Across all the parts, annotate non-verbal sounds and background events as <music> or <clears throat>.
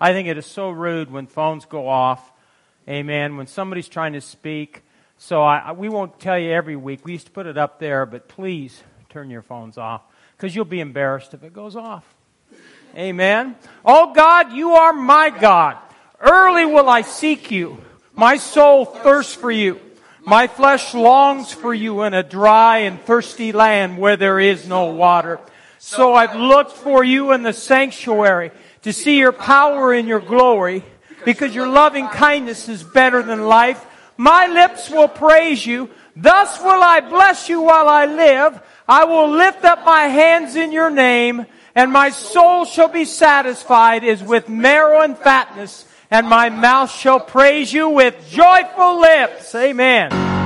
I think it is so rude when phones go off. Amen. When somebody's trying to speak. So I, we won't tell you every week. We used to put it up there, but please turn your phones off because you'll be embarrassed if it goes off. Amen. Oh God, you are my God. Early will I seek you. My soul thirsts for you. My flesh longs for you in a dry and thirsty land where there is no water. So I've looked for you in the sanctuary to see your power and your glory because your loving kindness is better than life. My lips will praise you. Thus will I bless you while I live. I will lift up my hands in your name and my soul shall be satisfied as with marrow and fatness and my mouth shall praise you with joyful lips. Amen.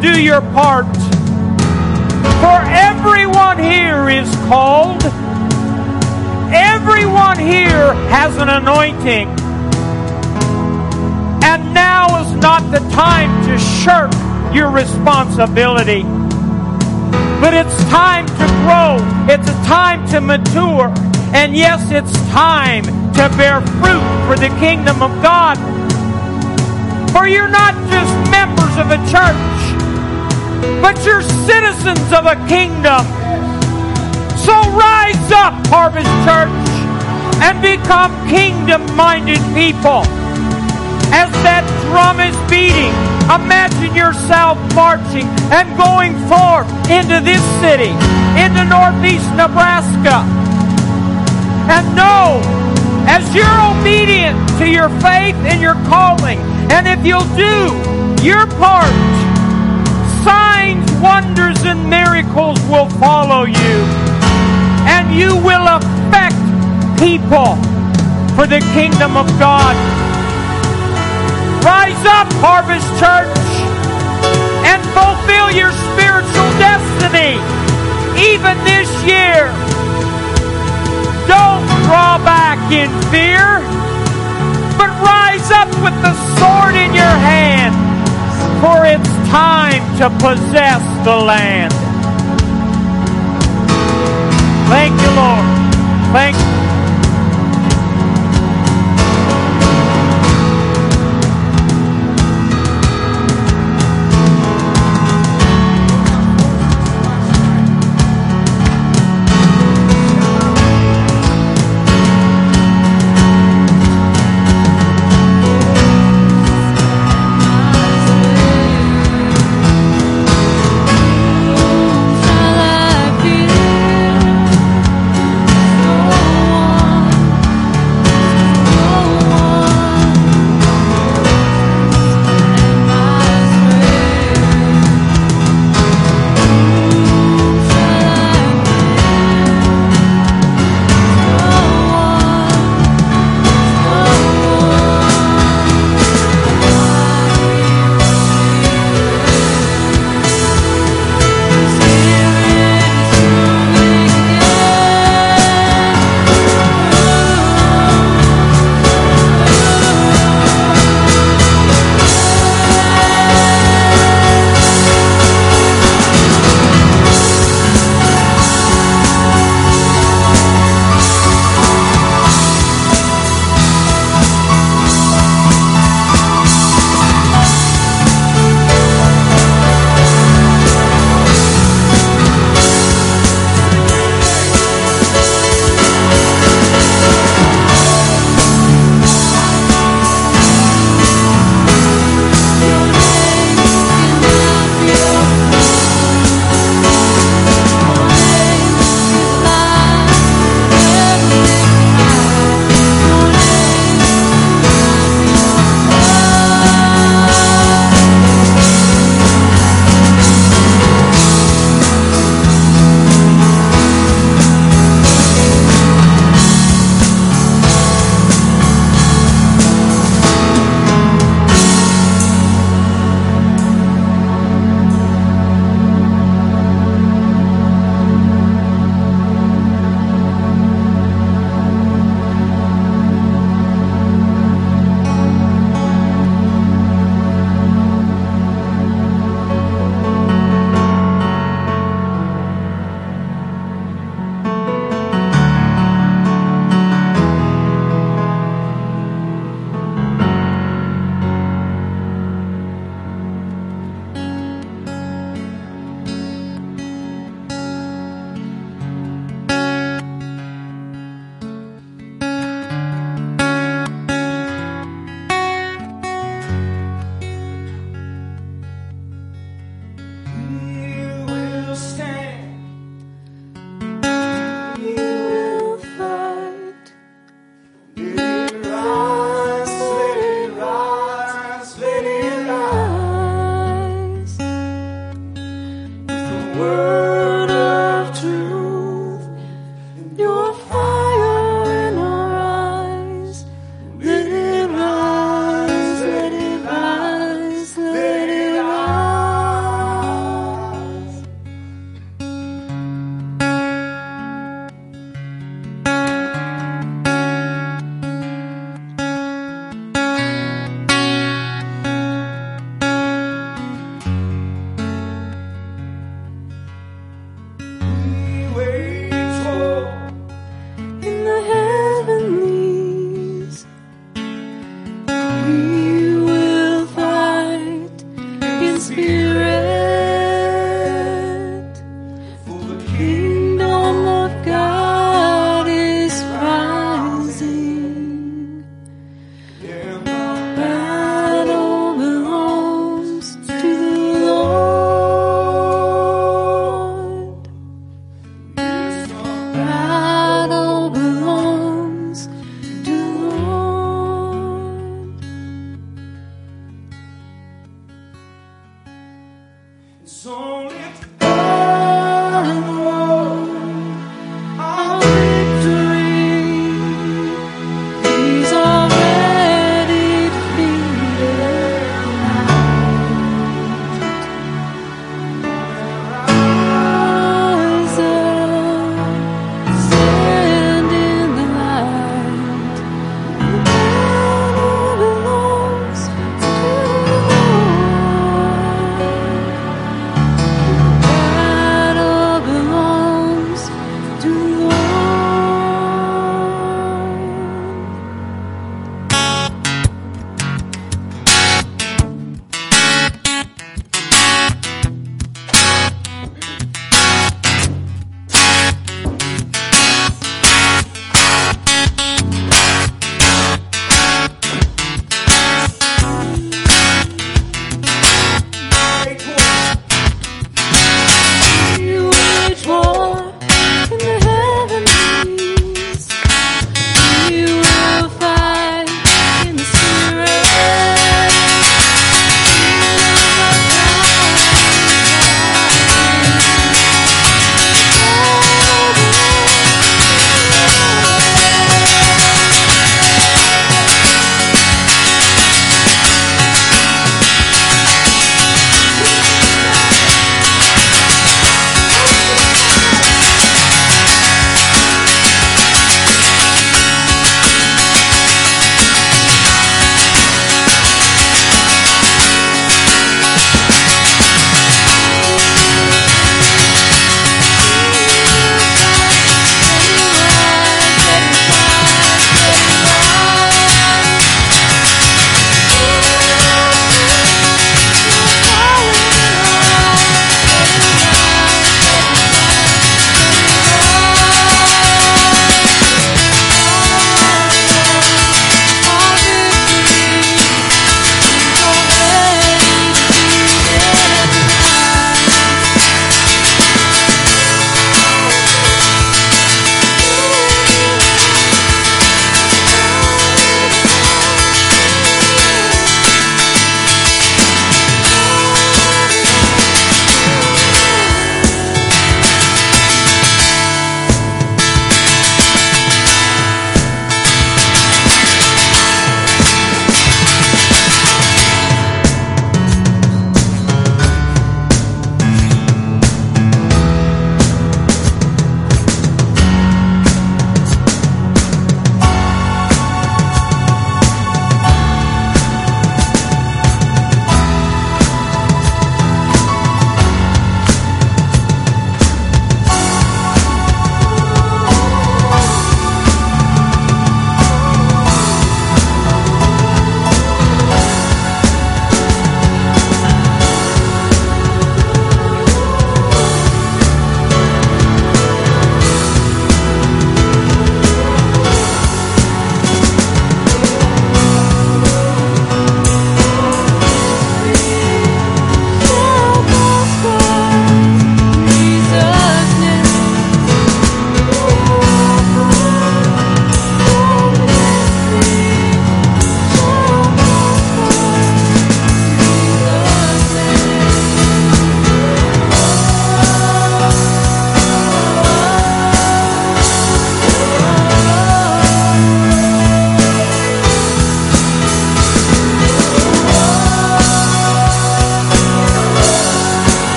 Do your part. For everyone here is called. Everyone here has an anointing. And now is not the time to shirk your responsibility. But it's time to grow. It's a time to mature. And yes, it's time to bear fruit for the kingdom of God. For you're not just members of a church, but you're citizens of a kingdom. So rise up, Harvest Church, and become kingdom minded people. As that drum is beating, imagine yourself marching and going forth into this city, into northeast Nebraska. And know, as you're obedient to your faith and your calling, and if you'll do your part, wonders, and miracles will follow you. And you will affect people for the kingdom of God. Rise up, Harvest Church, and fulfill your spiritual destiny even this year. Don't draw back in fear, but rise up with the sword in your hand, for it's time to possess the land. Thank you, Lord. Thank you.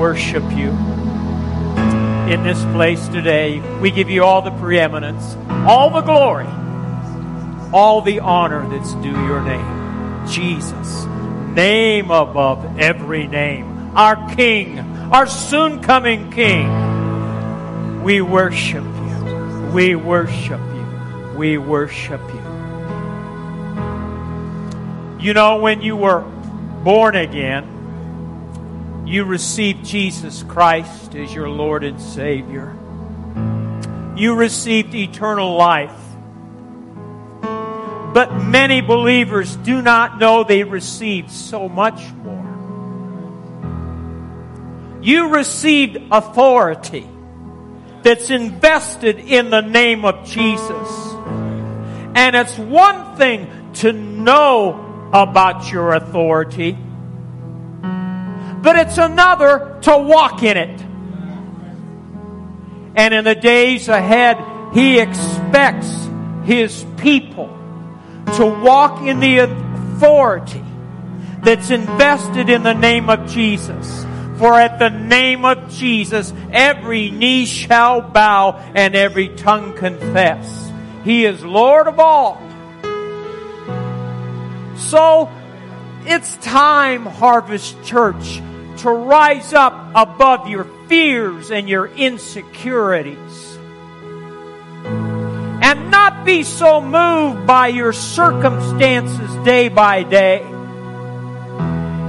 Worship you in this place today. We give you all the preeminence, all the glory, all the honor that's due your name. Jesus, name above every name, our King, our soon coming King. We worship you. We worship you. We worship you. You know, when you were born again, you received Jesus Christ as your Lord and Savior. You received eternal life. But many believers do not know they received so much more. You received authority that's invested in the name of Jesus. And it's one thing to know about your authority but it's another to walk in it. And in the days ahead, He expects His people to walk in the authority that's invested in the name of Jesus. For at the name of Jesus, every knee shall bow and every tongue confess. He is Lord of all. So, it's time, Harvest Church, to rise up above your fears and your insecurities. And not be so moved by your circumstances day by day,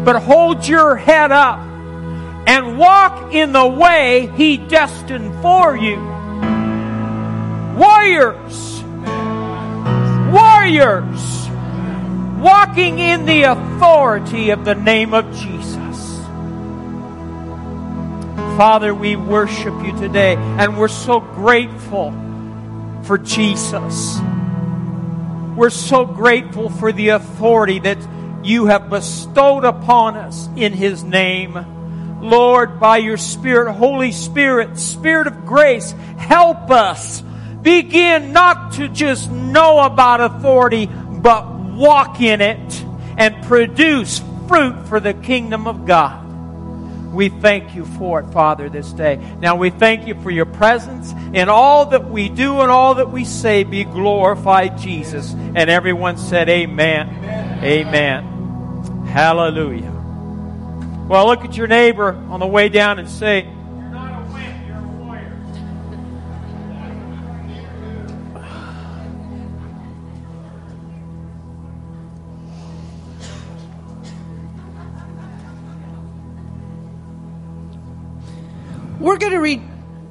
but hold your head up and walk in the way He destined for you. Warriors! Warriors! walking in the authority of the name of Jesus. Father, we worship you today and we're so grateful for Jesus. We're so grateful for the authority that you have bestowed upon us in His name. Lord, by your Spirit, Holy Spirit, Spirit of grace, help us begin not to just know about authority, but walk in it and produce fruit for the kingdom of God. We thank you for it, Father, this day. Now we thank you for your presence in all that we do and all that we say. Be glorified, Jesus. And everyone said, Amen. Amen. Amen. Hallelujah. Well, look at your neighbor on the way down and say, We're going to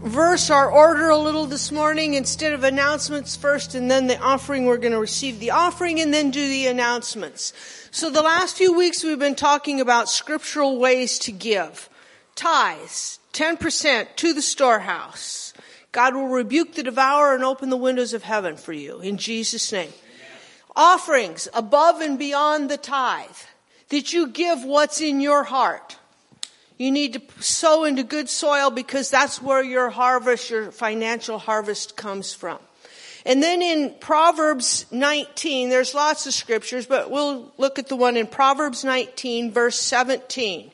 reverse our order a little this morning. Instead of announcements first and then the offering, we're going to receive the offering and then do the announcements. So the last few weeks we've been talking about scriptural ways to give. Tithes, 10% to the storehouse. God will rebuke the devourer and open the windows of heaven for you in Jesus' name. Offerings above and beyond the tithe. That you give what's in your heart. You need to sow into good soil because that's where your harvest, your financial harvest comes from. And then in Proverbs 19, there's lots of scriptures, but we'll look at the one in Proverbs 19 verse 17.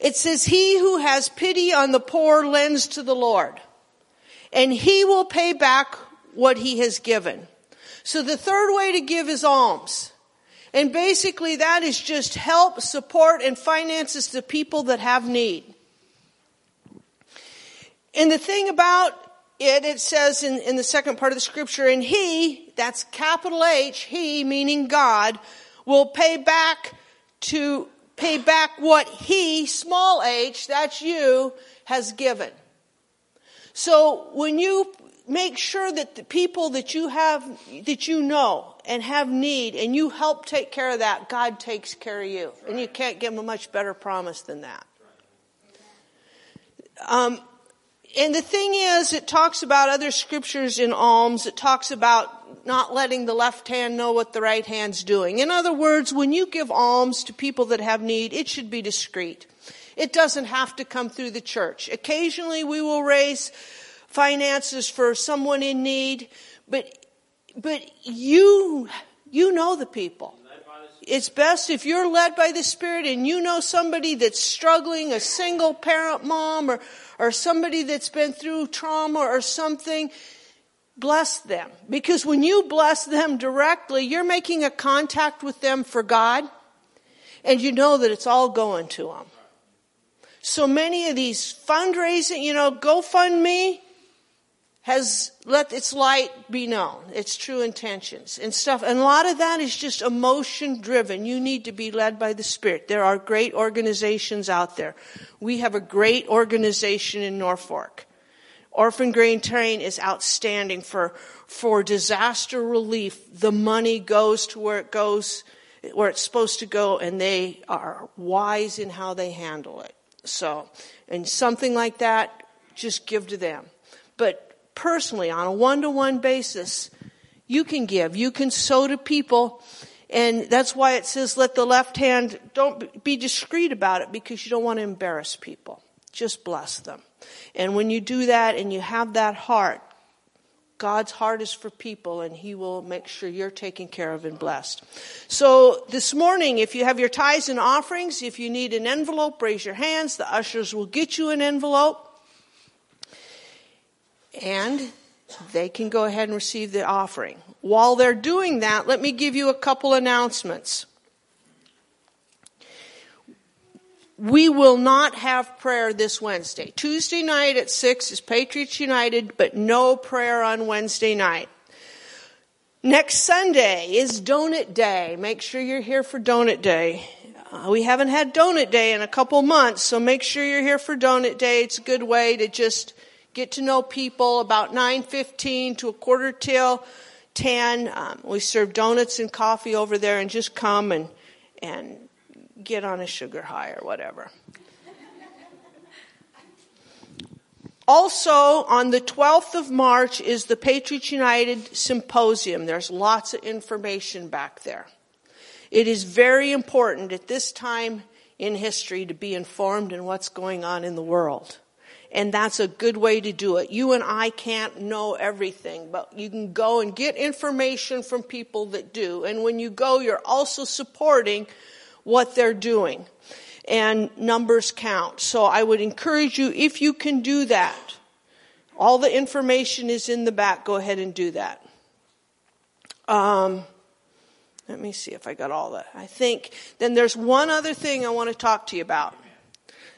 It says, he who has pity on the poor lends to the Lord and he will pay back what he has given. So the third way to give is alms. And basically that is just help, support, and finances to people that have need. And the thing about it, it says in, in the second part of the scripture, and he, that's capital H, he, meaning God, will pay back to, pay back what he, small h, that's you, has given. So when you make sure that the people that you have, that you know and have need and you help take care of that, God takes care of you. And you can't give them a much better promise than that. Um, and the thing is, it talks about other scriptures in alms. It talks about not letting the left hand know what the right hand's doing. In other words, when you give alms to people that have need, it should be discreet. It doesn't have to come through the church. Occasionally we will raise finances for someone in need, but, but you, you know the people. It's best if you're led by the Spirit and you know somebody that's struggling, a single parent mom or, or somebody that's been through trauma or something, bless them. Because when you bless them directly, you're making a contact with them for God and you know that it's all going to them. So many of these fundraising, you know, GoFundMe, has let its light be known, its true intentions and stuff. And a lot of that is just emotion driven. You need to be led by the Spirit. There are great organizations out there. We have a great organization in Norfolk. Orphan Grain Train is outstanding for, for disaster relief. The money goes to where it goes, where it's supposed to go, and they are wise in how they handle it. So, and something like that, just give to them. But personally on a one-to-one basis, you can give. You can sow to people. And that's why it says let the left hand, don't be discreet about it because you don't want to embarrass people. Just bless them. And when you do that and you have that heart, God's heart is for people and He will make sure you're taken care of and blessed. So this morning, if you have your tithes and offerings, if you need an envelope, raise your hands. The ushers will get you an envelope and they can go ahead and receive the offering. While they're doing that, let me give you a couple announcements. We will not have prayer this Wednesday. Tuesday night at 6 is Patriots United, but no prayer on Wednesday night. Next Sunday is Donut Day. Make sure you're here for Donut Day. Uh, we haven't had Donut Day in a couple months, so make sure you're here for Donut Day. It's a good way to just get to know people about 9.15 to a quarter till 10, um, we serve donuts and coffee over there and just come and, and get on a sugar high or whatever. Also, on the 12th of March is the Patriots United Symposium. There's lots of information back there. It is very important at this time in history to be informed in what's going on in the world. And that's a good way to do it. You and I can't know everything, but you can go and get information from people that do. And when you go, you're also supporting what they're doing and numbers count. So I would encourage you, if you can do that, all the information is in the back, go ahead and do that. Um, let me see if I got all that. I think then there's one other thing I want to talk to you about.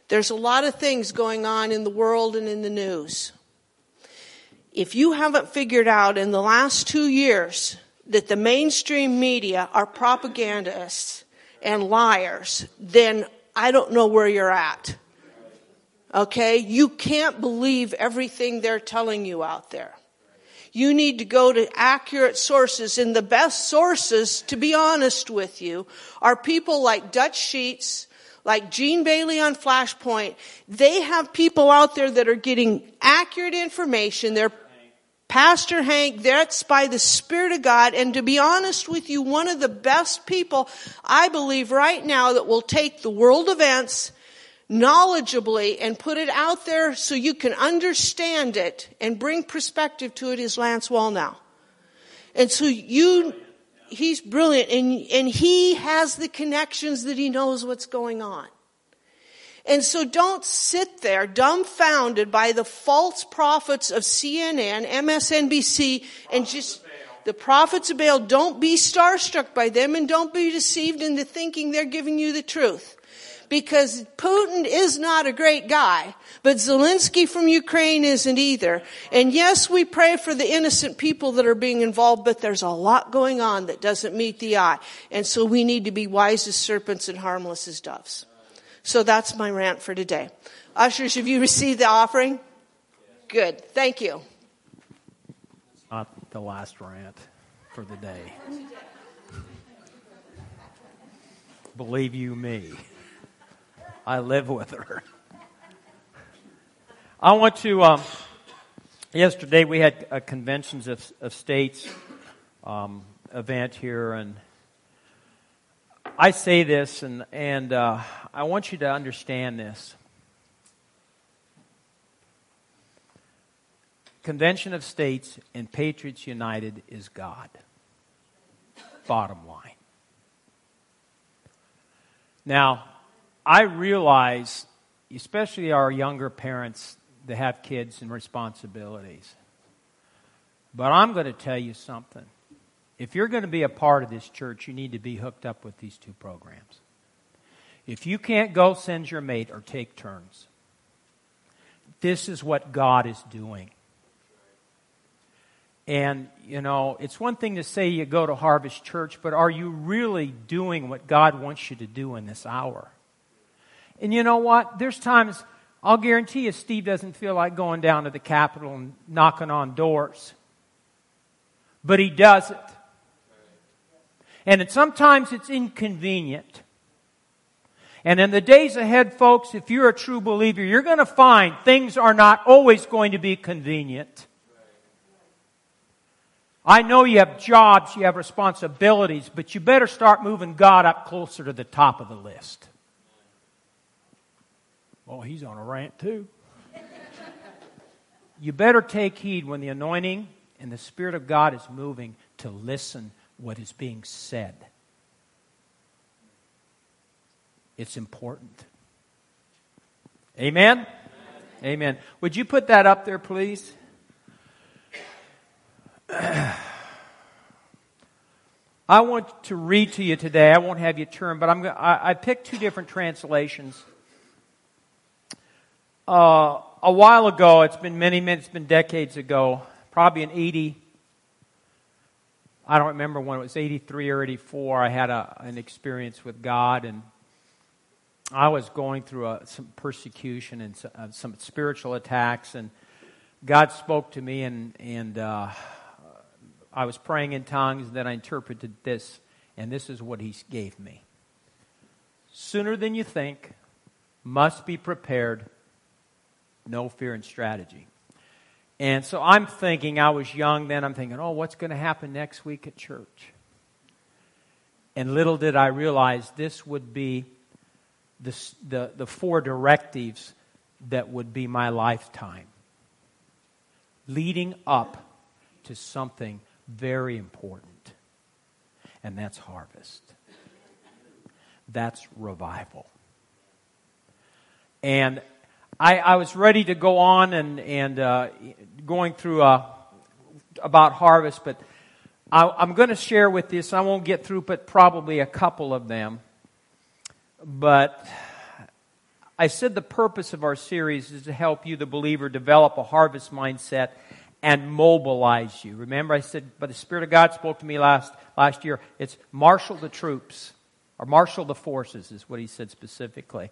There's a lot of things going on in the world and in the news. If you haven't figured out in the last two years that the mainstream media are propagandists and liars, then I don't know where you're at. Okay? You can't believe everything they're telling you out there. You need to go to accurate sources, and the best sources, to be honest with you, are people like Dutch Sheets, like Gene Bailey on Flashpoint. They have people out there that are getting accurate information. They're Pastor Hank, that's by the Spirit of God. And to be honest with you, one of the best people I believe right now that will take the world events knowledgeably and put it out there so you can understand it and bring perspective to it is Lance Wallnau. And so you, he's brilliant and, and he has the connections that he knows what's going on. And so don't sit there dumbfounded by the false prophets of CNN, MSNBC, and just the prophets of Baal. Don't be starstruck by them and don't be deceived into thinking they're giving you the truth. Because Putin is not a great guy, but Zelensky from Ukraine isn't either. And yes, we pray for the innocent people that are being involved, but there's a lot going on that doesn't meet the eye. And so we need to be wise as serpents and harmless as doves. So that's my rant for today. Ushers, have you received the offering? Good. Thank you. Not the last rant for the day. Believe you me, I live with her. I want to. Um, yesterday we had a conventions of, of states um, event here, and I say this, and, and uh, I want you to understand this. Convention of States and Patriots United is God. Bottom line. Now, I realize, especially our younger parents that have kids and responsibilities, but I'm going to tell you something. If you're going to be a part of this church, you need to be hooked up with these two programs. If you can't go, send your mate or take turns. This is what God is doing. And, you know, it's one thing to say you go to Harvest Church, but are you really doing what God wants you to do in this hour? And you know what? There's times, I'll guarantee you, Steve doesn't feel like going down to the Capitol and knocking on doors. But he does it. And it, sometimes it's inconvenient. And in the days ahead, folks, if you're a true believer, you're going to find things are not always going to be convenient. I know you have jobs, you have responsibilities, but you better start moving God up closer to the top of the list. Well, he's on a rant too. <laughs> you better take heed when the anointing and the Spirit of God is moving to listen what is being said. It's important. Amen? Amen? Amen. Would you put that up there, please? I want to read to you today. I won't have you turn, but I'm I, I picked two different translations. Uh, a while ago, it's been many, many, it's been decades ago, probably in 80, I don't remember when it was 83 or 84, I had a, an experience with God, and I was going through a, some persecution and some, uh, some, spiritual attacks, and God spoke to me, and, and uh, I was praying in tongues, and then I interpreted this, and this is what he gave me. Sooner than you think, must be prepared, no fear and strategy. And so I'm thinking, I was young then, I'm thinking, oh, what's going to happen next week at church? And little did I realize this would be the, the, the four directives that would be my lifetime, leading up to something very important, and that's harvest. That's revival. And I, I was ready to go on and, and uh, going through uh, about harvest, but I, am going to share with this. I won't get through, but probably a couple of them. But I said the purpose of our series is to help you, the believer, develop a harvest mindset and mobilize you. Remember, I said, but the Spirit of God spoke to me last, last year. It's marshal the troops, or marshal the forces, is what he said specifically.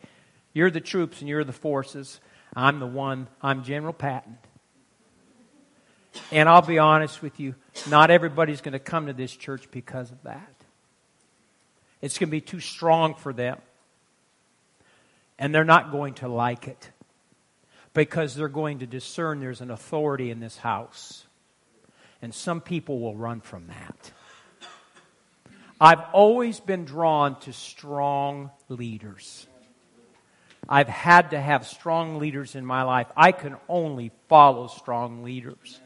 You're the troops and you're the forces. I'm the one, I'm General Patton. And I'll be honest with you, not everybody's going to come to this church because of that. It's going to be too strong for them. And they're not going to like it because they're going to discern there's an authority in this house. And some people will run from that. I've always been drawn to strong leaders. I've had to have strong leaders in my life. I can only follow strong leaders.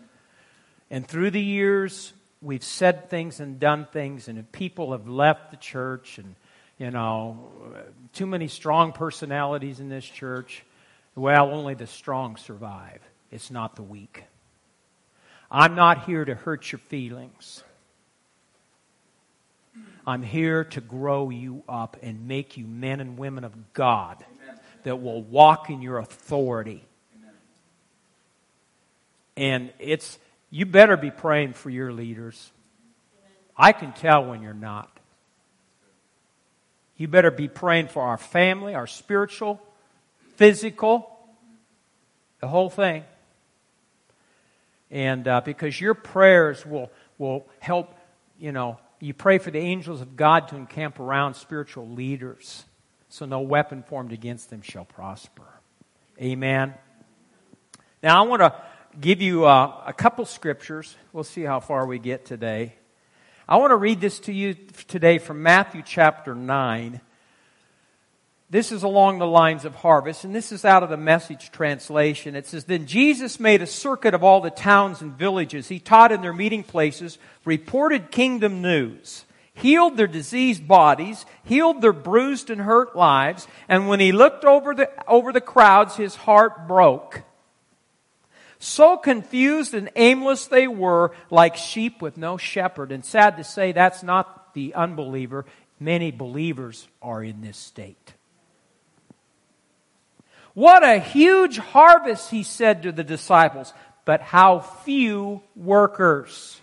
And through the years, we've said things and done things, and people have left the church, and, you know, too many strong personalities in this church. Well, only the strong survive. It's not the weak. I'm not here to hurt your feelings. I'm here to grow you up and make you men and women of God that will walk in your authority. And it's, you better be praying for your leaders. I can tell when you're not. You better be praying for our family, our spiritual, physical, the whole thing. And uh, because your prayers will, will help, you know, you pray for the angels of God to encamp around spiritual leaders so no weapon formed against them shall prosper. Amen. Now, I want to give you uh, a couple scriptures. We'll see how far we get today. I want to read this to you today from Matthew chapter 9. This is along the lines of harvest, and this is out of the message translation. It says, Then Jesus made a circuit of all the towns and villages. He taught in their meeting places, reported kingdom news healed their diseased bodies, healed their bruised and hurt lives, and when he looked over the, over the crowds, his heart broke. So confused and aimless they were, like sheep with no shepherd. And sad to say, that's not the unbeliever. Many believers are in this state. What a huge harvest, he said to the disciples, but how few workers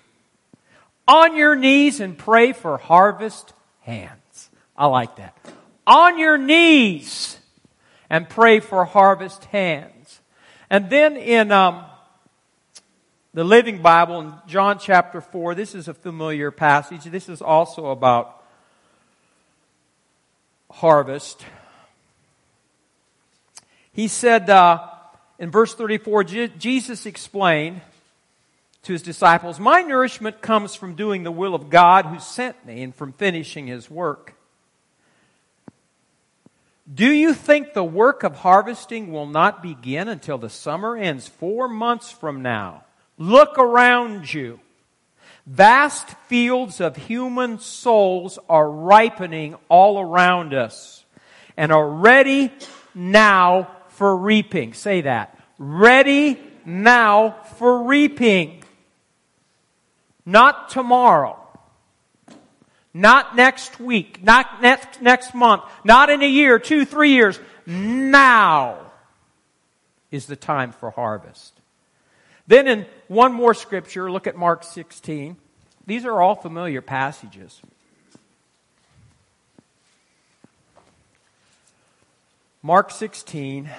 on your knees and pray for harvest hands. I like that. On your knees and pray for harvest hands. And then in um, the Living Bible, in John chapter 4, this is a familiar passage. This is also about harvest. He said uh, in verse 34, Jesus explained, to his disciples, My nourishment comes from doing the will of God who sent me and from finishing his work. Do you think the work of harvesting will not begin until the summer ends four months from now? Look around you. Vast fields of human souls are ripening all around us and are ready now for reaping. Say that. Ready now for reaping. Not tomorrow. Not next week. Not next, next month. Not in a year, two, three years. Now is the time for harvest. Then in one more scripture, look at Mark 16. These are all familiar passages. Mark 16.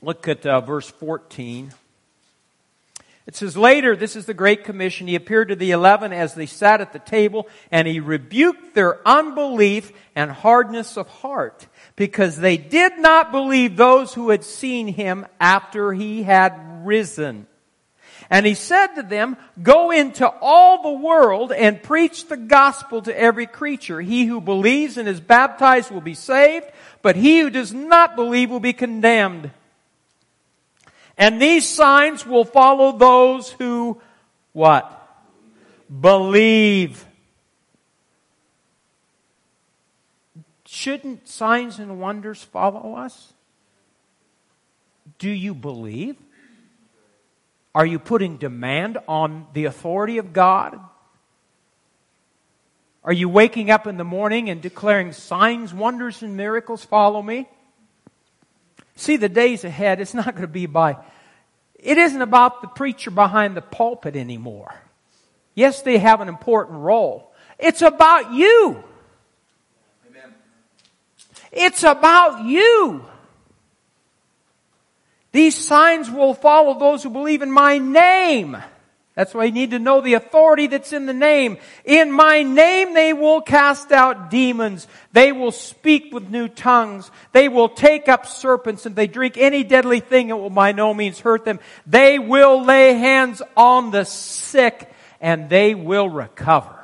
Look at uh, verse 14. It says, Later, this is the Great Commission, he appeared to the eleven as they sat at the table, and he rebuked their unbelief and hardness of heart, because they did not believe those who had seen him after he had risen. And he said to them, Go into all the world and preach the gospel to every creature. He who believes and is baptized will be saved, but he who does not believe will be condemned. And these signs will follow those who, what? Believe. Shouldn't signs and wonders follow us? Do you believe? Are you putting demand on the authority of God? Are you waking up in the morning and declaring signs, wonders, and miracles follow me? See, the days ahead, it's not going to be by, it isn't about the preacher behind the pulpit anymore. Yes, they have an important role. It's about you. Amen. It's about you. These signs will follow those who believe in my name. That's why you need to know the authority that's in the name. In my name they will cast out demons. They will speak with new tongues. They will take up serpents. If they drink any deadly thing, it will by no means hurt them. They will lay hands on the sick and they will recover.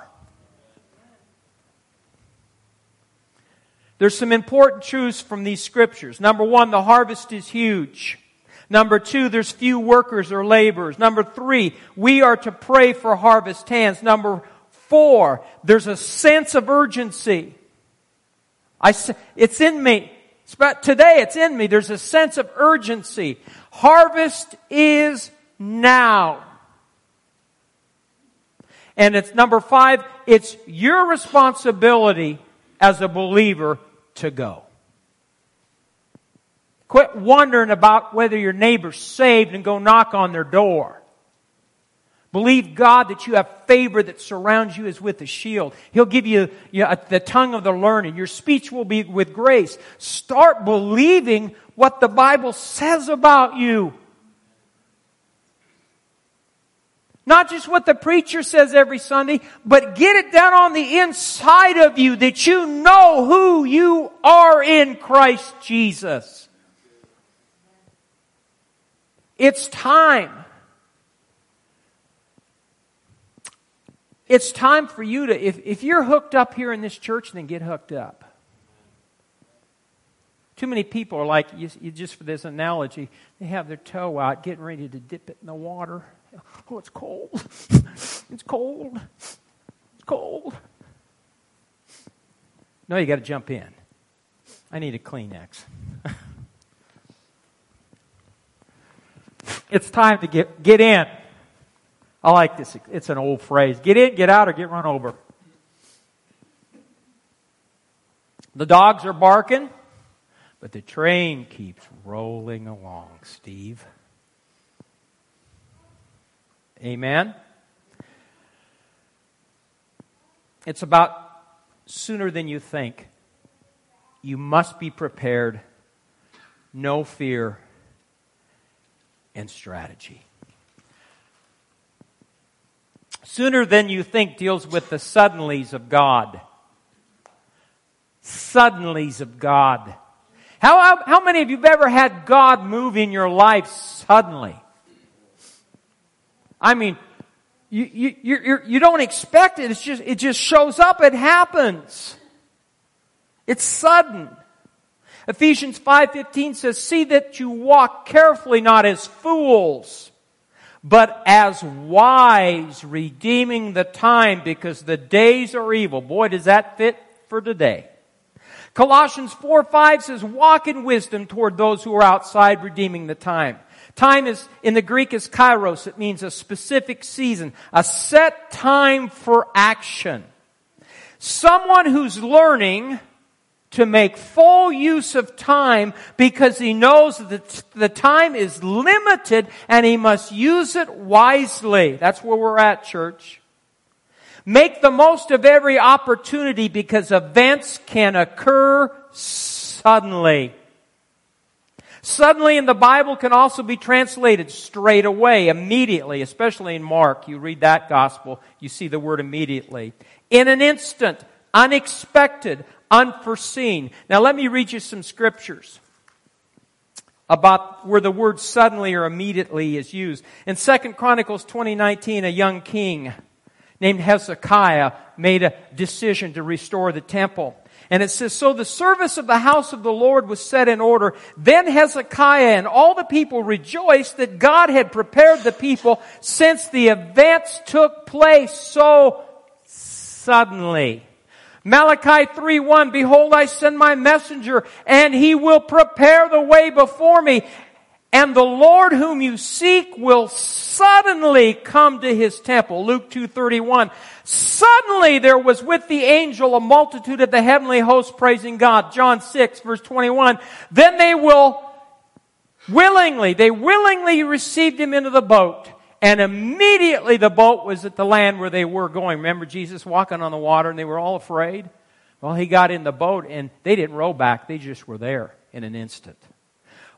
There's some important truths from these scriptures. Number one, the harvest is huge. Number two, there's few workers or laborers. Number three, we are to pray for harvest hands. Number four, there's a sense of urgency. I, it's in me. Today it's in me. There's a sense of urgency. Harvest is now. And it's number five, it's your responsibility as a believer to go. Quit wondering about whether your neighbor's saved and go knock on their door. Believe God that you have favor that surrounds you as with a shield. He'll give you, you know, the tongue of the learned. Your speech will be with grace. Start believing what the Bible says about you. Not just what the preacher says every Sunday, but get it down on the inside of you that you know who you are in Christ Jesus. It's time. It's time for you to, if, if you're hooked up here in this church, then get hooked up. Too many people are like, you, you, just for this analogy, they have their toe out, getting ready to dip it in the water. Oh, it's cold. <laughs> it's cold. It's cold. No, you got to jump in. I need a Kleenex. It's time to get, get in. I like this. It's an old phrase. Get in, get out, or get run over. The dogs are barking, but the train keeps rolling along, Steve. Amen? It's about sooner than you think. You must be prepared. No fear and strategy. Sooner than you think deals with the suddenlies of God. Suddenlies of God. How, how, many of you have ever had God move in your life suddenly? I mean, you, you, you, you don't expect it. It's just, it just shows up. It happens. It's sudden. Ephesians 5:15 says, "See that you walk carefully not as fools, but as wise, redeeming the time because the days are evil." Boy, does that fit for today. Colossians 4 5 says, Walk in wisdom toward those who are outside, redeeming the time. Time is, in the Greek is kairos. It means a specific season, a set time for action. Someone who's learning to make full use of time because he knows that the time is limited and he must use it wisely. That's where we're at, church. Make the most of every opportunity because events can occur suddenly. Suddenly in the Bible can also be translated straight away, immediately, especially in Mark. You read that gospel, you see the word immediately. In an instant, unexpected, unforeseen. Now let me read you some scriptures about where the word suddenly or immediately is used. In 2 Chronicles 2019, a young king named Hezekiah made a decision to restore the temple. And it says, So the service of the house of the Lord was set in order. Then Hezekiah and all the people rejoiced that God had prepared the people since the events took place so suddenly. Malachi 3:1 Behold I send my messenger and he will prepare the way before me and the Lord whom you seek will suddenly come to his temple. Luke 2.31. Suddenly there was with the angel a multitude of the heavenly host praising God. John 6 verse 21. Then they will willingly, they willingly received him into the boat. And immediately the boat was at the land where they were going. Remember Jesus walking on the water and they were all afraid? Well, he got in the boat and they didn't row back. They just were there in an instant.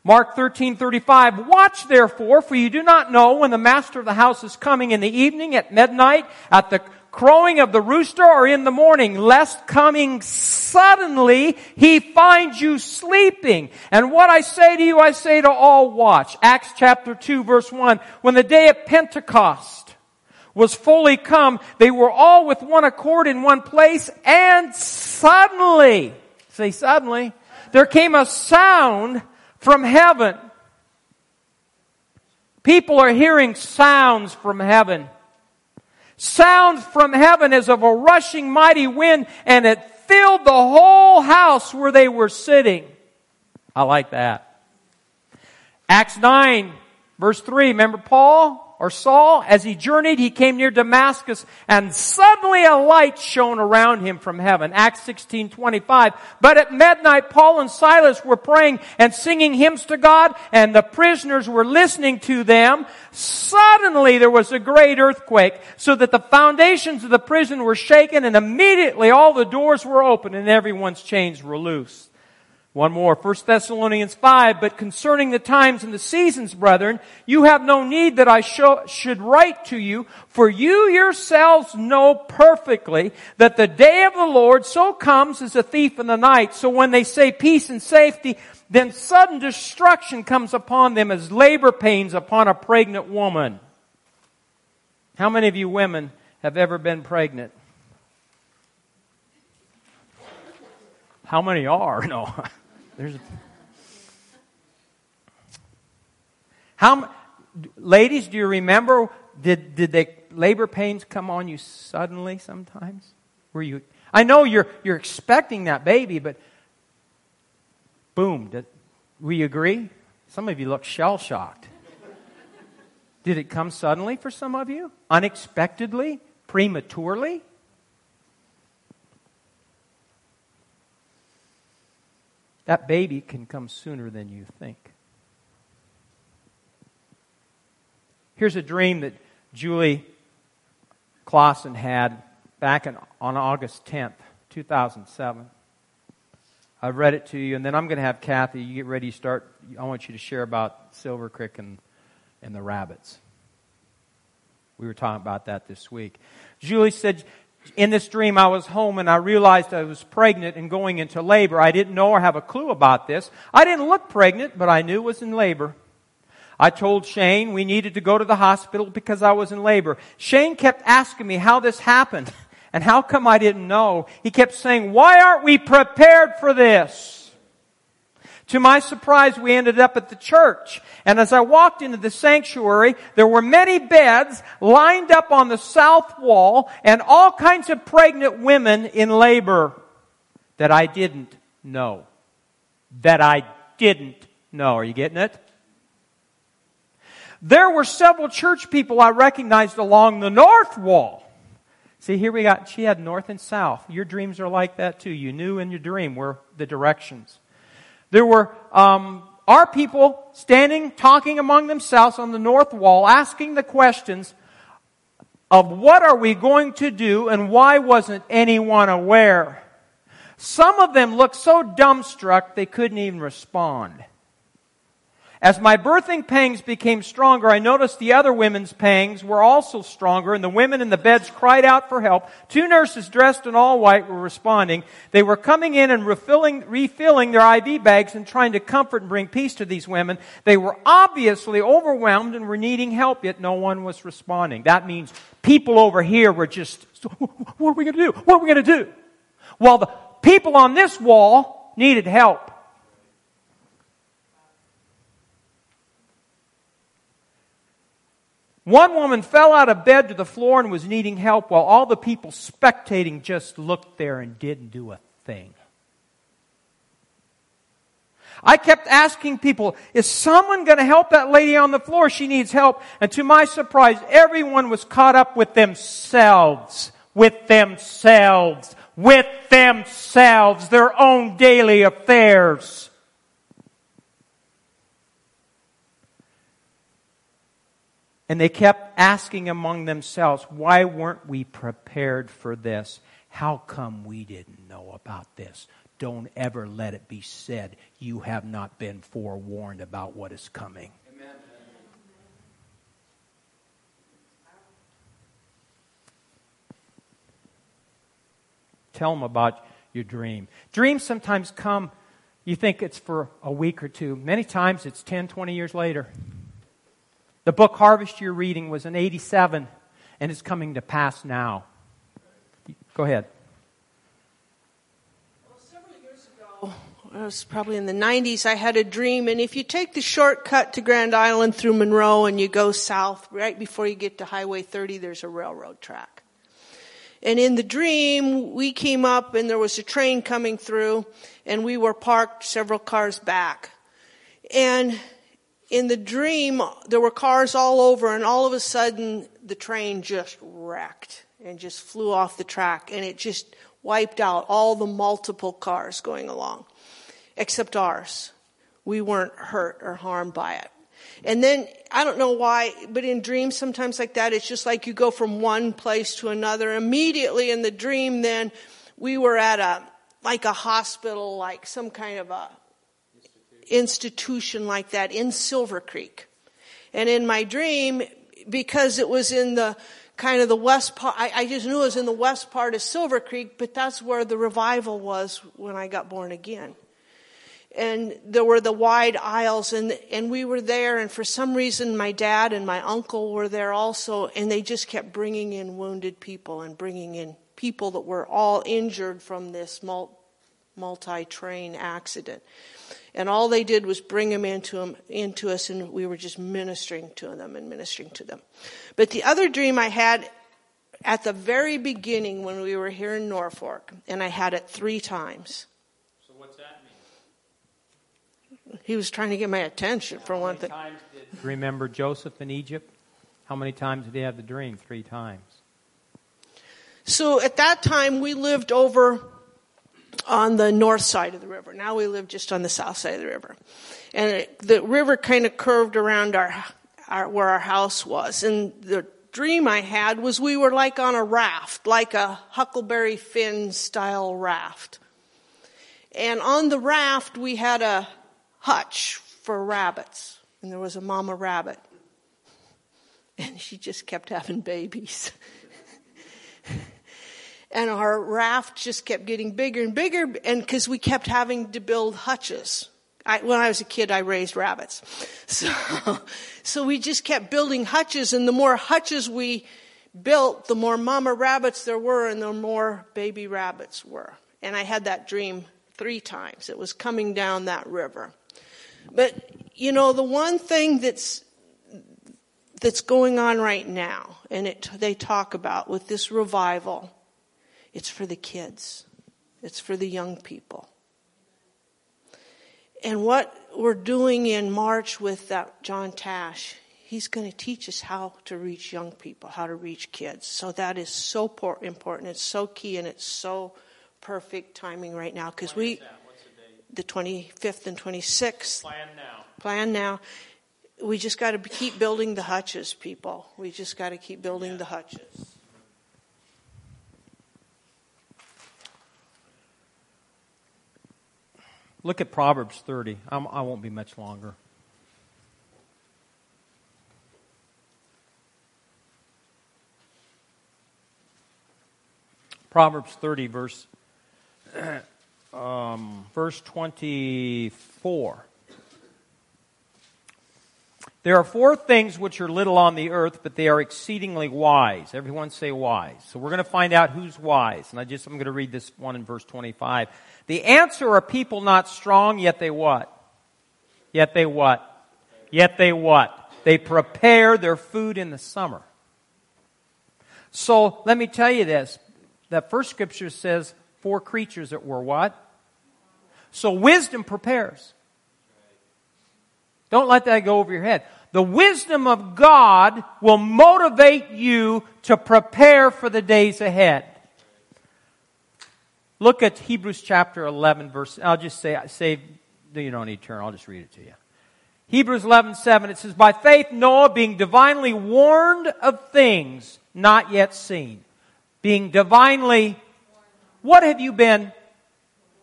Mark 13:35 Watch therefore for you do not know when the master of the house is coming in the evening at midnight at the crowing of the rooster or in the morning lest coming suddenly he finds you sleeping and what I say to you I say to all watch Acts chapter 2 verse 1 when the day of Pentecost was fully come they were all with one accord in one place and suddenly say suddenly there came a sound from heaven. People are hearing sounds from heaven. Sound from heaven as of a rushing mighty wind and it filled the whole house where they were sitting. I like that. Acts 9 verse 3, remember Paul? Or Saul, as he journeyed, he came near Damascus and suddenly a light shone around him from heaven. Acts 16, 25. But at midnight, Paul and Silas were praying and singing hymns to God and the prisoners were listening to them. Suddenly there was a great earthquake so that the foundations of the prison were shaken and immediately all the doors were open and everyone's chains were loose. One more, 1 Thessalonians 5, but concerning the times and the seasons, brethren, you have no need that I show, should write to you, for you yourselves know perfectly that the day of the Lord so comes as a thief in the night. So when they say peace and safety, then sudden destruction comes upon them as labor pains upon a pregnant woman. How many of you women have ever been pregnant? How many are? <laughs> No. There's a, how ladies do you remember did did the labor pains come on you suddenly sometimes? Were you I know you're you're expecting that baby but boom, did, we agree? Some of you look shell shocked. Did it come suddenly for some of you? Unexpectedly? Prematurely? That baby can come sooner than you think. Here's a dream that Julie Clausen had back in, on August 10th, 2007. I read it to you, and then I'm going to have Kathy. You get ready to start. I want you to share about Silver Creek and, and the rabbits. We were talking about that this week. Julie said in this dream, I was home and I realized I was pregnant and going into labor. I didn't know or have a clue about this. I didn't look pregnant, but I knew was in labor. I told Shane we needed to go to the hospital because I was in labor. Shane kept asking me how this happened <laughs> and how come I didn't know. He kept saying, why aren't we prepared for this? To my surprise, we ended up at the church. And as I walked into the sanctuary, there were many beds lined up on the south wall and all kinds of pregnant women in labor that I didn't know. That I didn't know. Are you getting it? There were several church people I recognized along the north wall. See, here we got, she had north and south. Your dreams are like that too. You knew in your dream where the directions. There were um, our people standing, talking among themselves on the north wall, asking the questions of what are we going to do and why wasn't anyone aware? Some of them looked so dumbstruck they couldn't even respond. As my birthing pangs became stronger, I noticed the other women's pangs were also stronger, and the women in the beds cried out for help. Two nurses dressed in all white were responding. They were coming in and refilling, refilling their IV bags and trying to comfort and bring peace to these women. They were obviously overwhelmed and were needing help, yet no one was responding. That means people over here were just, what are we going to do? What are we going to do? While the people on this wall needed help. One woman fell out of bed to the floor and was needing help while all the people spectating just looked there and didn't do a thing. I kept asking people, is someone going to help that lady on the floor? She needs help. And to my surprise, everyone was caught up with themselves, with themselves, with themselves, their own daily affairs. And they kept asking among themselves, why weren't we prepared for this? How come we didn't know about this? Don't ever let it be said you have not been forewarned about what is coming. Amen. Tell them about your dream. Dreams sometimes come, you think it's for a week or two. Many times it's 10, 20 years later. The book Harvest you're reading was in 87, and it's coming to pass now. Go ahead. Well, several years ago, it was probably in the 90s, I had a dream, and if you take the shortcut to Grand Island through Monroe and you go south, right before you get to Highway 30, there's a railroad track. And in the dream, we came up and there was a train coming through, and we were parked several cars back. And in the dream, there were cars all over, and all of a sudden, the train just wrecked and just flew off the track, and it just wiped out all the multiple cars going along, except ours. We weren't hurt or harmed by it. And then, I don't know why, but in dreams sometimes like that, it's just like you go from one place to another. Immediately in the dream, then, we were at a, like a hospital, like some kind of a institution like that in Silver Creek. And in my dream, because it was in the kind of the west part, I, I, just knew it was in the west part of Silver Creek, but that's where the revival was when I got born again. And there were the wide aisles and, and we were there and for some reason my dad and my uncle were there also and they just kept bringing in wounded people and bringing in people that were all injured from this multi-train accident. And all they did was bring them into, them, into us, and we were just ministering to them and ministering to them. But the other dream I had at the very beginning when we were here in Norfolk, and I had it three times. So what's that mean? He was trying to get my attention for one thing. <laughs> remember Joseph in Egypt? How many times did he have the dream? Three times. So at that time, we lived over on the north side of the river. Now we live just on the south side of the river. And it, the river kind of curved around our, our, where our house was. And the dream I had was we were like on a raft, like a Huckleberry Finn style raft. And on the raft we had a hutch for rabbits. And there was a mama rabbit. <laughs> And she just kept having babies. <laughs> and our raft just kept getting bigger and bigger and because we kept having to build hutches I, when I was a kid, I raised rabbits. <laughs> So, so we just kept building hutches and the more hutches we built, the more mama rabbits there were and the more baby rabbits were. And I had that dream three times. It was coming down that river. But, you know, the one thing that's, that's going on right now, and it, they talk about with this revival, it's for the kids. It's for the young people. And what we're doing in March with that John Tash, he's going to teach us how to reach young people, how to reach kids. So that is so important. It's so key and it's so perfect timing right now because we, the, the 25th and 26th. Plan now. Plan now. We just got to keep building the hutches, people. We just got to keep building yeah. the hutches. Look at Proverbs 30. I'm, I won't be much longer. Proverbs 30, verse, <clears throat> um, verse 24. There are four things which are little on the earth, but they are exceedingly wise. Everyone say wise. So we're going to find out who's wise. And I just, I'm going to read this one in verse 25. The answer are people not strong, yet they what? Yet they what? Yet they what? They prepare their food in the summer. So let me tell you this. The first scripture says four creatures that were what? So wisdom prepares. Don't let that go over your head. The wisdom of God will motivate you to prepare for the days ahead. Look at Hebrews chapter 11 verse, I'll just say, say, you don't need to turn, I'll just read it to you. Hebrews 11, 7, it says, By faith Noah being divinely warned of things not yet seen. Being divinely, what have you been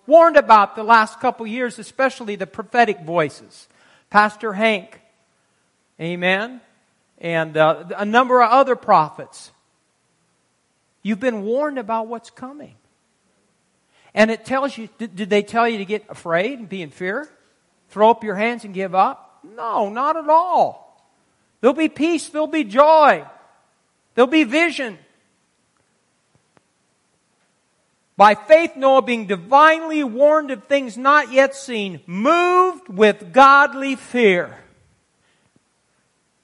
warned about the last couple years, especially the prophetic voices? Pastor Hank, amen, and uh, a number of other prophets. You've been warned about what's coming. And it tells you, did, did they tell you to get afraid and be in fear? Throw up your hands and give up? No, not at all. There'll be peace, there'll be joy, there'll be vision. By faith, Noah, being divinely warned of things not yet seen, moved with godly fear,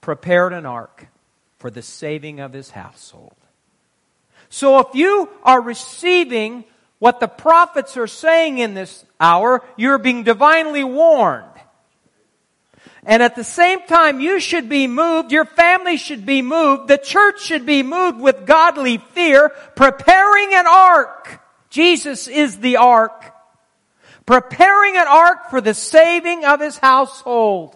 prepared an ark for the saving of his household. So if you are receiving what the prophets are saying in this hour, you're being divinely warned. And at the same time, you should be moved, your family should be moved, the church should be moved with godly fear, preparing an ark Jesus is the ark, preparing an ark for the saving of his household.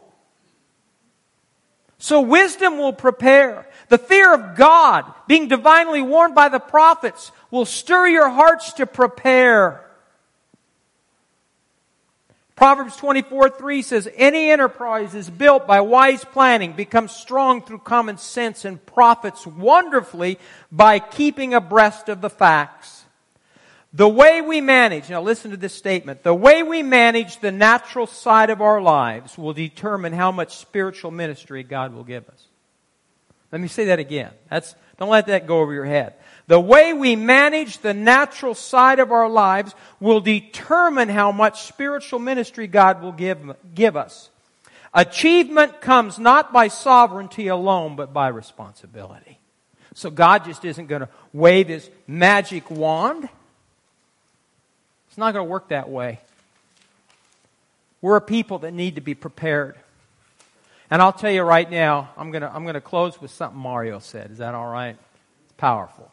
So wisdom will prepare. The fear of God, being divinely warned by the prophets, will stir your hearts to prepare. Proverbs 24, 3 says, Any enterprise is built by wise planning, becomes strong through common sense, and profits wonderfully by keeping abreast of the facts. The way we manage, now listen to this statement, the way we manage the natural side of our lives will determine how much spiritual ministry God will give us. Let me say that again. That's, don't let that go over your head. The way we manage the natural side of our lives will determine how much spiritual ministry God will give, give us. Achievement comes not by sovereignty alone, but by responsibility. So God just isn't going to wave his magic wand it's not going to work that way. We're a people that need to be prepared. And I'll tell you right now, I'm going to, I'm going to close with something Mario said. Is that all right? It's powerful.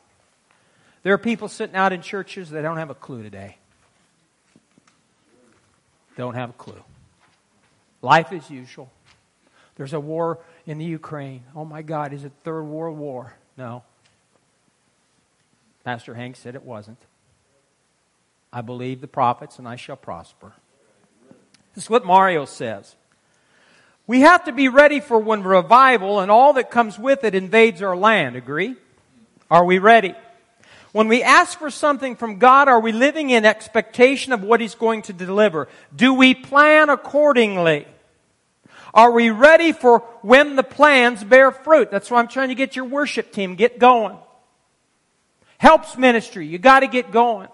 There are people sitting out in churches that don't have a clue today. Don't have a clue. Life as usual. There's a war in the Ukraine. Oh my God, is it third world war? No. Pastor Hank said it wasn't. I believe the prophets and I shall prosper. This is what Mario says. We have to be ready for when revival and all that comes with it invades our land. Agree? Are we ready? When we ask for something from God, are we living in expectation of what He's going to deliver? Do we plan accordingly? Are we ready for when the plans bear fruit? That's why I'm trying to get your worship team, get going. Helps ministry, you gotta get going.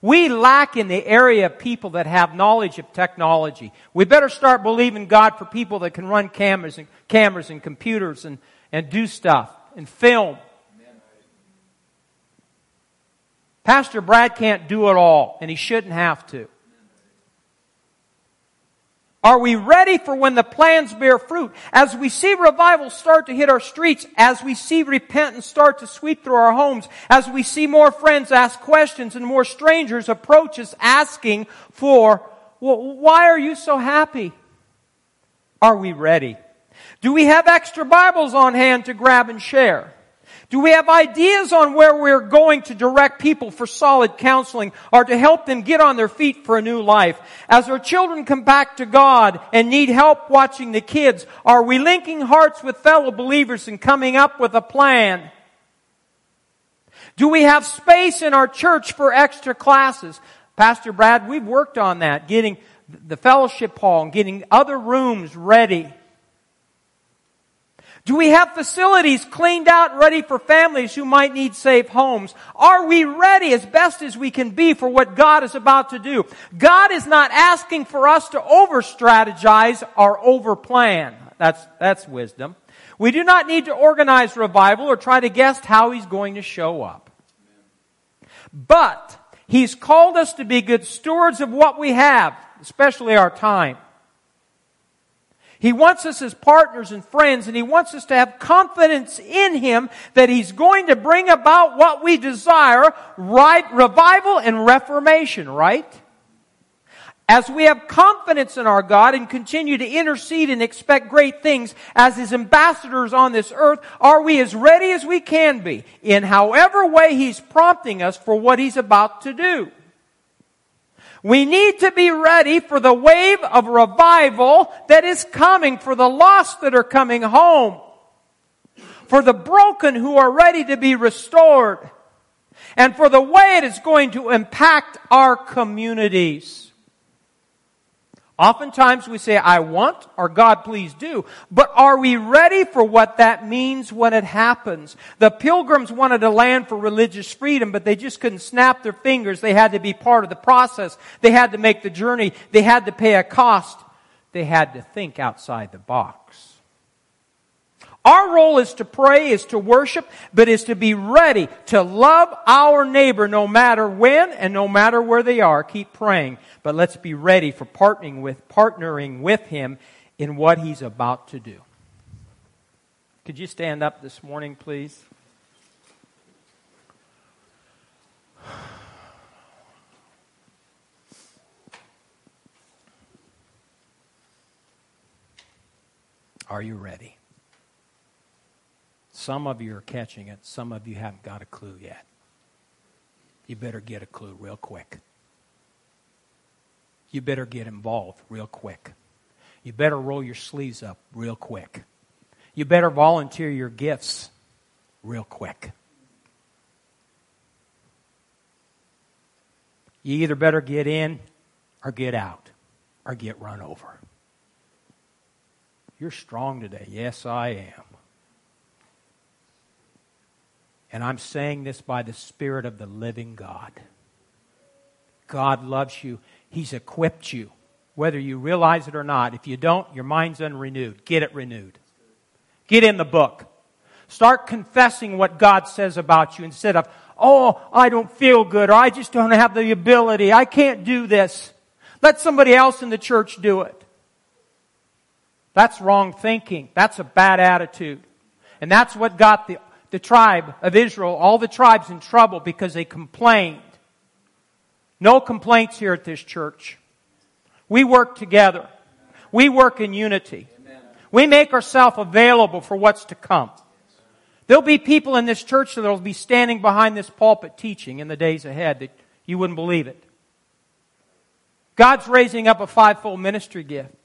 We lack in the area of people that have knowledge of technology. We better start believing God for people that can run cameras and cameras and computers and, and do stuff and film. Pastor Brad can't do it all, and he shouldn't have to. Are we ready for when the plans bear fruit? As we see revival start to hit our streets, as we see repentance start to sweep through our homes, as we see more friends ask questions and more strangers approach us asking for, well, why are you so happy? Are we ready? Do we have extra Bibles on hand to grab and share? Do we have ideas on where we're going to direct people for solid counseling or to help them get on their feet for a new life? As our children come back to God and need help watching the kids, are we linking hearts with fellow believers and coming up with a plan? Do we have space in our church for extra classes? Pastor Brad, we've worked on that, getting the fellowship hall and getting other rooms ready. Do we have facilities cleaned out ready for families who might need safe homes? Are we ready as best as we can be for what God is about to do? God is not asking for us to over strategize or over plan. That's, that's wisdom. We do not need to organize revival or try to guess how He's going to show up. But He's called us to be good stewards of what we have, especially our time. He wants us as partners and friends, and He wants us to have confidence in Him that He's going to bring about what we desire, right, revival and reformation, right? As we have confidence in our God and continue to intercede and expect great things as His ambassadors on this earth, are we as ready as we can be in however way He's prompting us for what He's about to do? We need to be ready for the wave of revival that is coming, for the lost that are coming home, for the broken who are ready to be restored, and for the way it is going to impact our communities. Oftentimes we say, I want, or God please do. But are we ready for what that means when it happens? The pilgrims wanted a land for religious freedom, but they just couldn't snap their fingers. They had to be part of the process. They had to make the journey. They had to pay a cost. They had to think outside the box. Our role is to pray, is to worship, but is to be ready to love our neighbor no matter when and no matter where they are. Keep praying, but let's be ready for partnering with, partnering with him in what he's about to do. Could you stand up this morning, please? Are you ready? Some of you are catching it, some of you haven't got a clue yet. You better get a clue real quick. You better get involved real quick. You better roll your sleeves up real quick. You better volunteer your gifts real quick. You either better get in or get out or get run over. You're strong today. Yes, I am. And I'm saying this by the Spirit of the living God. God loves you. He's equipped you, whether you realize it or not. If you don't, your mind's unrenewed. Get it renewed. Get in the book. Start confessing what God says about you instead of, oh, I don't feel good or I just don't have the ability. I can't do this. Let somebody else in the church do it. That's wrong thinking. That's a bad attitude. And that's what got the the tribe of Israel, all the tribes in trouble because they complained. No complaints here at this church. We work together. We work in unity. We make ourselves available for what's to come. There'll be people in this church that will be standing behind this pulpit teaching in the days ahead that you wouldn't believe it. God's raising up a fivefold ministry gift.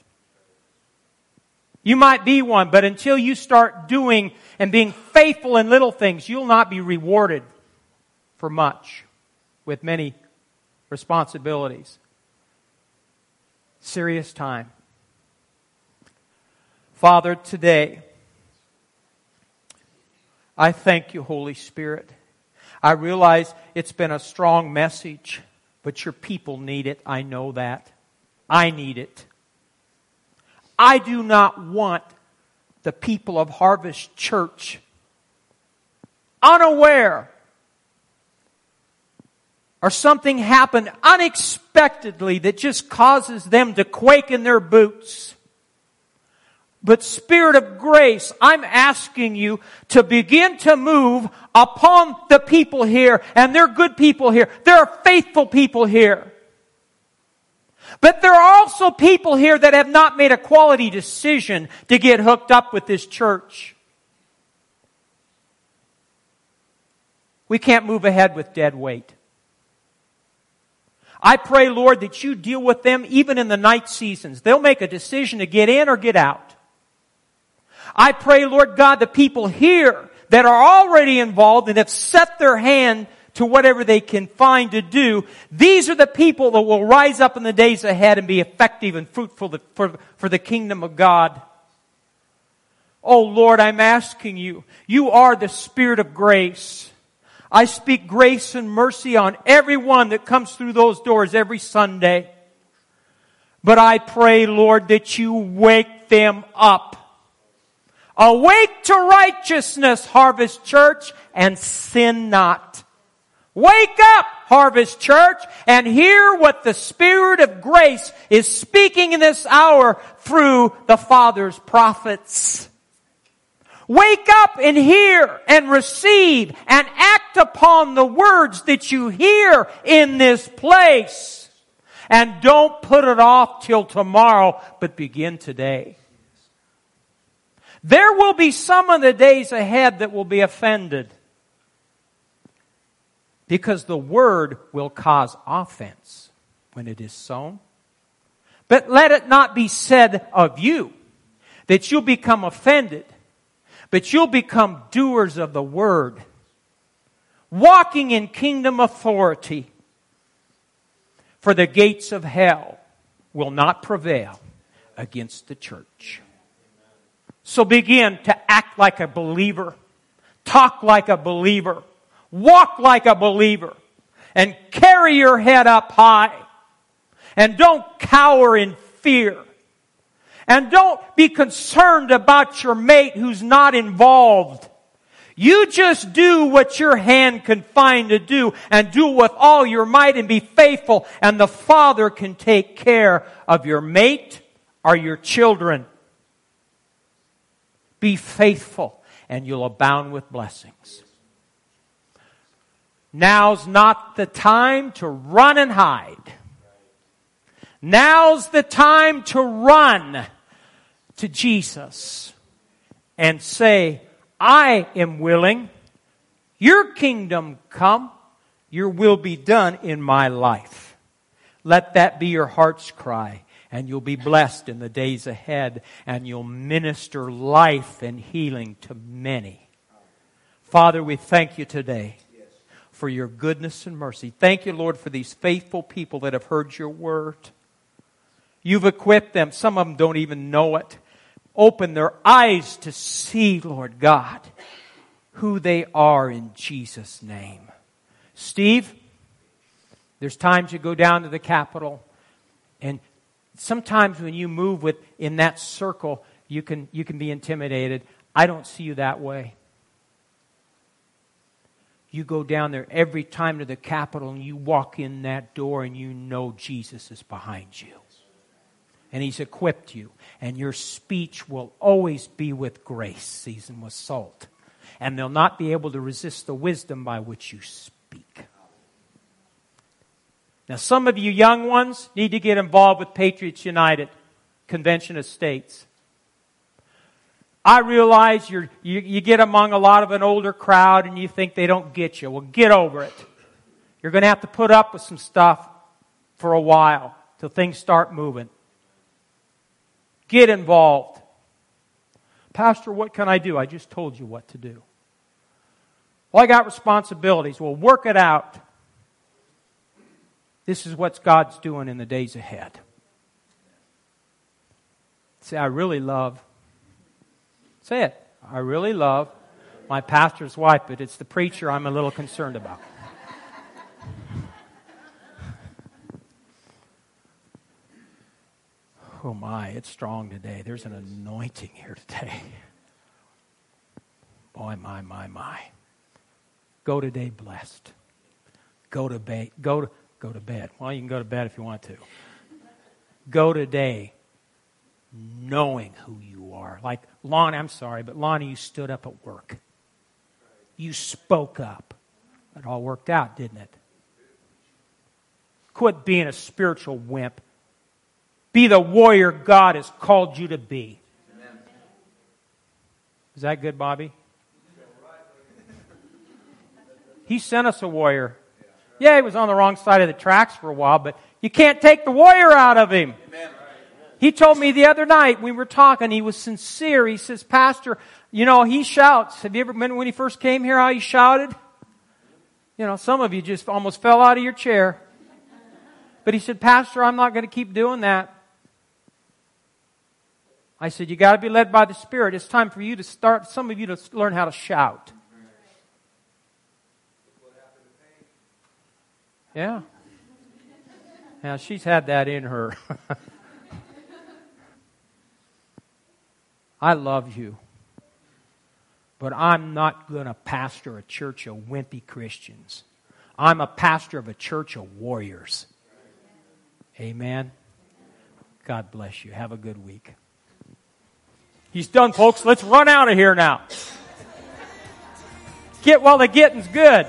You might be one, but until you start doing and being faithful in little things, you'll not be rewarded for much with many responsibilities. Serious time. Father, today, I thank you, Holy Spirit. I realize it's been a strong message, but your people need it. I know that. I need it. I do not want the people of Harvest Church unaware or something happened unexpectedly that just causes them to quake in their boots. But Spirit of grace, I'm asking you to begin to move upon the people here, and they're good people here. There are faithful people here. But there are also people here that have not made a quality decision to get hooked up with this church. We can't move ahead with dead weight. I pray, Lord, that you deal with them even in the night seasons. They'll make a decision to get in or get out. I pray, Lord God, the people here that are already involved and have set their hand to whatever they can find to do. These are the people that will rise up in the days ahead and be effective and fruitful for, for the kingdom of God. Oh Lord, I'm asking you, you are the Spirit of grace. I speak grace and mercy on everyone that comes through those doors every Sunday. But I pray, Lord, that you wake them up. Awake to righteousness, Harvest Church, and sin not. Wake up, Harvest Church, and hear what the Spirit of grace is speaking in this hour through the Father's prophets. Wake up and hear and receive and act upon the words that you hear in this place. And don't put it off till tomorrow, but begin today. There will be some of the days ahead that will be offended because the word will cause offense when it is sown. But let it not be said of you that you'll become offended but you'll become doers of the word, walking in kingdom authority. For the gates of hell will not prevail against the church. So begin to act like a believer, talk like a believer, walk like a believer, and carry your head up high. And don't cower in fear and don't be concerned about your mate who's not involved. You just do what your hand can find to do and do with all your might and be faithful and the Father can take care of your mate or your children. Be faithful and you'll abound with blessings. Now's not the time to run and hide. Now's the time to run to Jesus and say, I am willing, your kingdom come, your will be done in my life. Let that be your heart's cry and you'll be blessed in the days ahead and you'll minister life and healing to many. Father, we thank you today for your goodness and mercy. Thank you, Lord, for these faithful people that have heard your word. You've equipped them. Some of them don't even know it open their eyes to see, Lord God, who they are in Jesus' name. Steve, there's times you go down to the Capitol, and sometimes when you move with in that circle, you can you can be intimidated. I don't see you that way. You go down there every time to the Capitol and you walk in that door and you know Jesus is behind you and He's equipped you. And your speech will always be with grace, seasoned with salt. And they'll not be able to resist the wisdom by which you speak. Now, some of you young ones need to get involved with Patriots United, Convention of States. I realize you you, get among a lot of an older crowd and you think they don't get you. Well, get over it. You're going to have to put up with some stuff for a while till things start moving. Get involved. Pastor, what can I do? I just told you what to do. Well, I got responsibilities. Well, work it out. This is what God's doing in the days ahead. See, I really love. Say it. I really love my pastor's wife, but it's the preacher I'm a little concerned about. Oh my, it's strong today. There's an anointing here today. Boy, my, my, my. Go today blessed. Go to bed. Go to, go to bed. Well, you can go to bed if you want to. Go today knowing who you are. Like Lonnie, I'm sorry, but Lonnie, you stood up at work. You spoke up. It all worked out, didn't it? Quit being a spiritual wimp be the warrior God has called you to be. Is that good, Bobby? He sent us a warrior. Yeah, he was on the wrong side of the tracks for a while, but you can't take the warrior out of him. He told me the other night we were talking, he was sincere. He says, Pastor, you know, he shouts. Have you ever been when he first came here how he shouted? You know, some of you just almost fell out of your chair. But he said, Pastor, I'm not going to keep doing that. I said, you got to be led by the Spirit. It's time for you to start, some of you to learn how to shout. Yeah. Now, she's had that in her. <laughs> I love you. But I'm not going to pastor a church of wimpy Christians. I'm a pastor of a church of warriors. Amen. God bless you. Have a good week. He's done, folks. Let's run out of here now. Get while the getting's good.